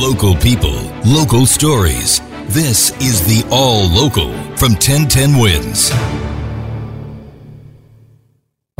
Local people, local stories. This is the All Local from 1010 Wins.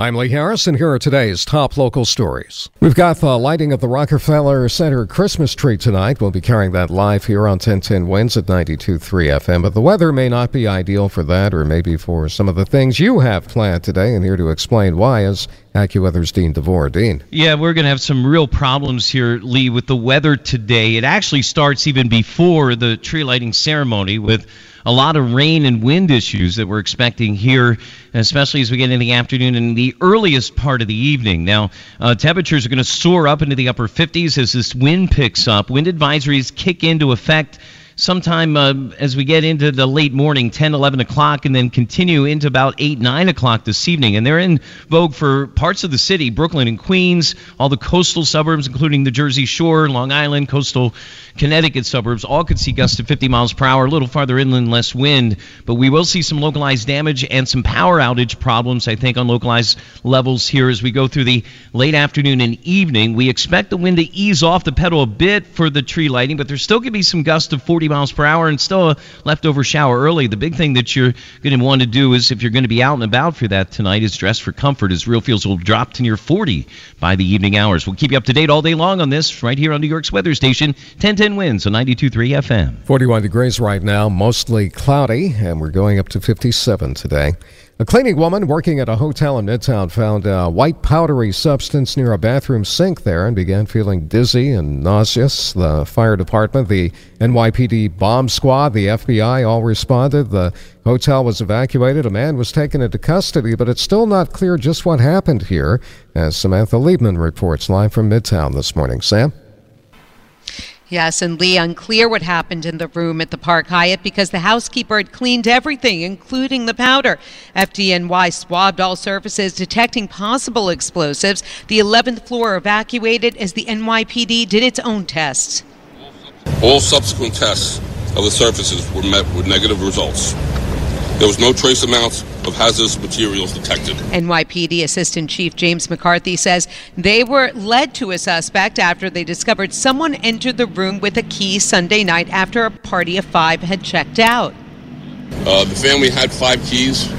I'm Lee Harris, and here are today's top local stories. We've got the lighting of the Rockefeller Center Christmas tree tonight. We'll be carrying that live here on 1010 Wins at 92.3 FM, but the weather may not be ideal for that, or maybe for some of the things you have planned today. And here to explain why is AccuWeather's Dean DeVore. Dean. Yeah, we're going to have some real problems here, Lee, with the weather today. It actually starts even before the tree lighting ceremony with a lot of rain and wind issues that we're expecting here, especially as we get in the afternoon and the earliest part of the evening. Now, uh, temperatures are going to soar up into the upper 50s as this wind picks up. Wind advisories kick into effect sometime uh, as we get into the late morning, 10, 11 o'clock, and then continue into about 8, 9 o'clock this evening. And they're in vogue for parts of the city Brooklyn and Queens, all the coastal suburbs, including the Jersey Shore, Long Island, coastal Connecticut suburbs, all could see gusts of 50 miles per hour. A little farther inland, less wind. But we will see some localized damage and some power outage problems, I think, on localized levels here as we go through the late afternoon and evening. We expect the wind to ease off the pedal a bit for the tree lighting, but there's still going to be some gusts of 40 miles per hour and still a leftover shower early. The big thing that you're going to want to do is if you're going to be out and about for that tonight is dress for comfort as real feels will drop to near 40 by the evening hours. We'll keep you up to date all day long on this right here on New York's weather station 1010 Wins on 92.3 FM. 41 degrees right now, mostly cloudy, and we're going up to 57 today. A cleaning woman working at a hotel in Midtown found a white powdery substance near a bathroom sink there and began feeling dizzy and nauseous. The fire department, the NYPD bomb squad, the FBI all responded. The hotel was evacuated. A man was taken into custody, but it's still not clear just what happened here, as Samantha Liebman reports live from Midtown this morning. Sam? Yes, and Lee, unclear what happened in the room at the Park Hyatt because the housekeeper had cleaned everything, including the powder. FDNY swabbed all surfaces, detecting possible explosives. The 11th floor evacuated as the NYPD did its own tests. All subsequent tests of the surfaces were met with negative results. There was no trace amounts of hazardous materials detected. NYPD Assistant Chief James McCarthy says they were led to a suspect after they discovered someone entered the room with a key Sunday night after a party of five had checked out. Uh, the family had five keys,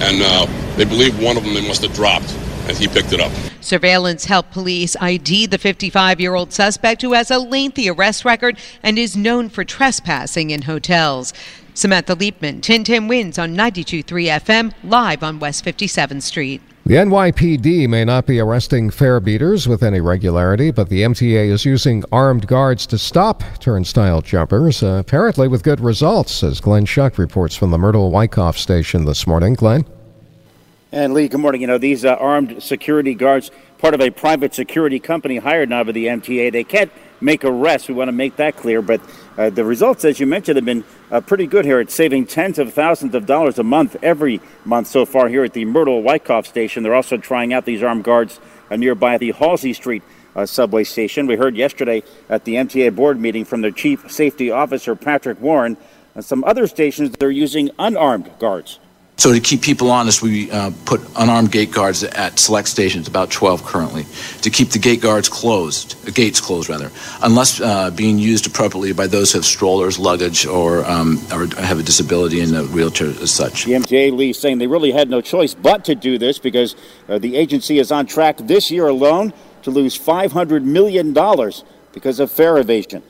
and uh, they believe one of them they must have dropped, and he picked it up. Surveillance helped police ID the 55 year old suspect who has a lengthy arrest record and is known for trespassing in hotels. Samantha Liebman, 1010 Wins on 92.3 FM, live on West 57th Street. The NYPD may not be arresting fare beaters with any regularity, but the MTA is using armed guards to stop turnstile jumpers, uh, apparently with good results, as Glenn Schuck reports from the Myrtle Wyckoff station this morning. Glenn? And Lee, good morning. You know, these uh, armed security guards, part of a private security company hired now by the MTA, they can't make arrests. We want to make that clear. But uh, the results, as you mentioned, have been uh, pretty good here. It's saving tens of thousands of dollars a month every month so far here at the Myrtle Wyckoff station. They're also trying out these armed guards uh, nearby the Halsey Street uh, subway station. We heard yesterday at the MTA board meeting from their chief safety officer, Patrick Warren, uh, some other stations they're using unarmed guards. So to keep people honest, we uh, put unarmed gate guards at select stations, about 12 currently, to keep the gate guards closed, uh, gates closed rather, unless uh, being used appropriately by those who have strollers, luggage, or um, or have a disability in a wheelchair as such. The MTA Lee saying they really had no choice but to do this because uh, the agency is on track this year alone to lose 500 million dollars because of fare evasion.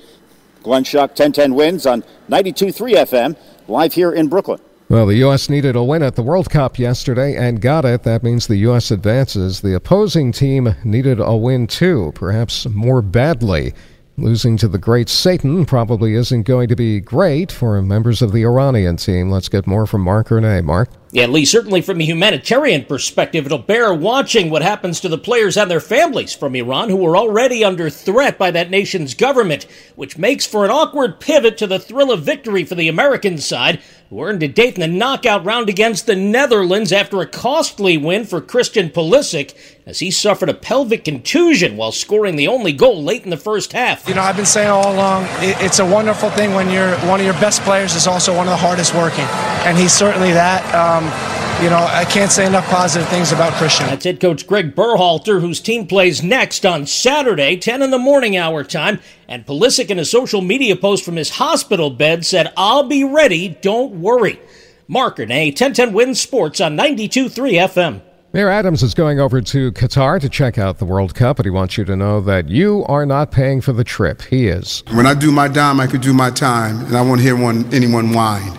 Glenn Schuck, 1010 wins on 92.3 FM, live here in Brooklyn. Well, the U.S. needed a win at the World Cup yesterday and got it. That means the U.S. advances. The opposing team needed a win too, perhaps more badly. Losing to the great Satan probably isn't going to be great for members of the Iranian team. Let's get more from Mark Ernay. Mark? Yeah, Lee, certainly from a humanitarian perspective, it'll bear watching what happens to the players and their families from Iran who are already under threat by that nation's government, which makes for an awkward pivot to the thrill of victory for the American side, earned a date in the knockout round against the Netherlands after a costly win for Christian Pulisic as he suffered a pelvic contusion while scoring the only goal late in the first half. You know, I've been saying all along, it's a wonderful thing when you're one of your best players is also one of the hardest working, and he's certainly that. Um, you know, I can't say enough positive things about Christian. That's head coach Greg Berhalter, whose team plays next on Saturday, 10 in the morning hour time. And Pulisic, in a social media post from his hospital bed, said, I'll be ready, don't worry. Mark Ernay 1010 Wins Sports on 92.3 FM. Mayor Adams is going over to Qatar to check out the World Cup, but he wants you to know that you are not paying for the trip. He is. When I do my dime, I could do my time, and I won't hear one, anyone whine.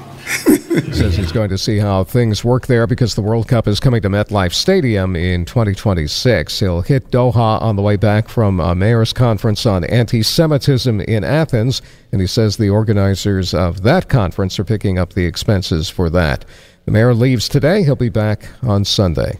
He says he's going to see how things work there because the World Cup is coming to MetLife Stadium in 2026. He'll hit Doha on the way back from a mayor's conference on anti Semitism in Athens, and he says the organizers of that conference are picking up the expenses for that. The mayor leaves today. He'll be back on Sunday.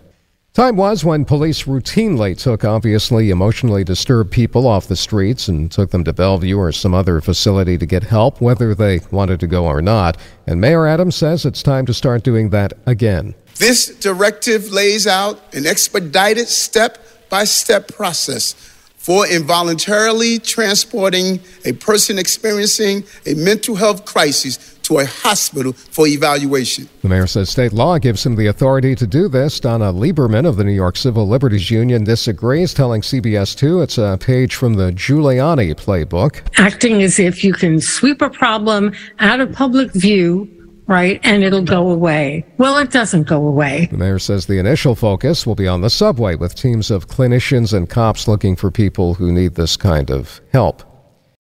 Time was when police routinely took obviously emotionally disturbed people off the streets and took them to Bellevue or some other facility to get help, whether they wanted to go or not. And Mayor Adams says it's time to start doing that again. This directive lays out an expedited step by step process for involuntarily transporting a person experiencing a mental health crisis to a hospital for evaluation. The mayor says state law gives him the authority to do this. Donna Lieberman of the New York Civil Liberties Union disagrees, telling CBS 2 it's a page from the Giuliani playbook. Acting as if you can sweep a problem out of public view right? And it'll go away. Well, it doesn't go away. The mayor says the initial focus will be on the subway with teams of clinicians and cops looking for people who need this kind of help.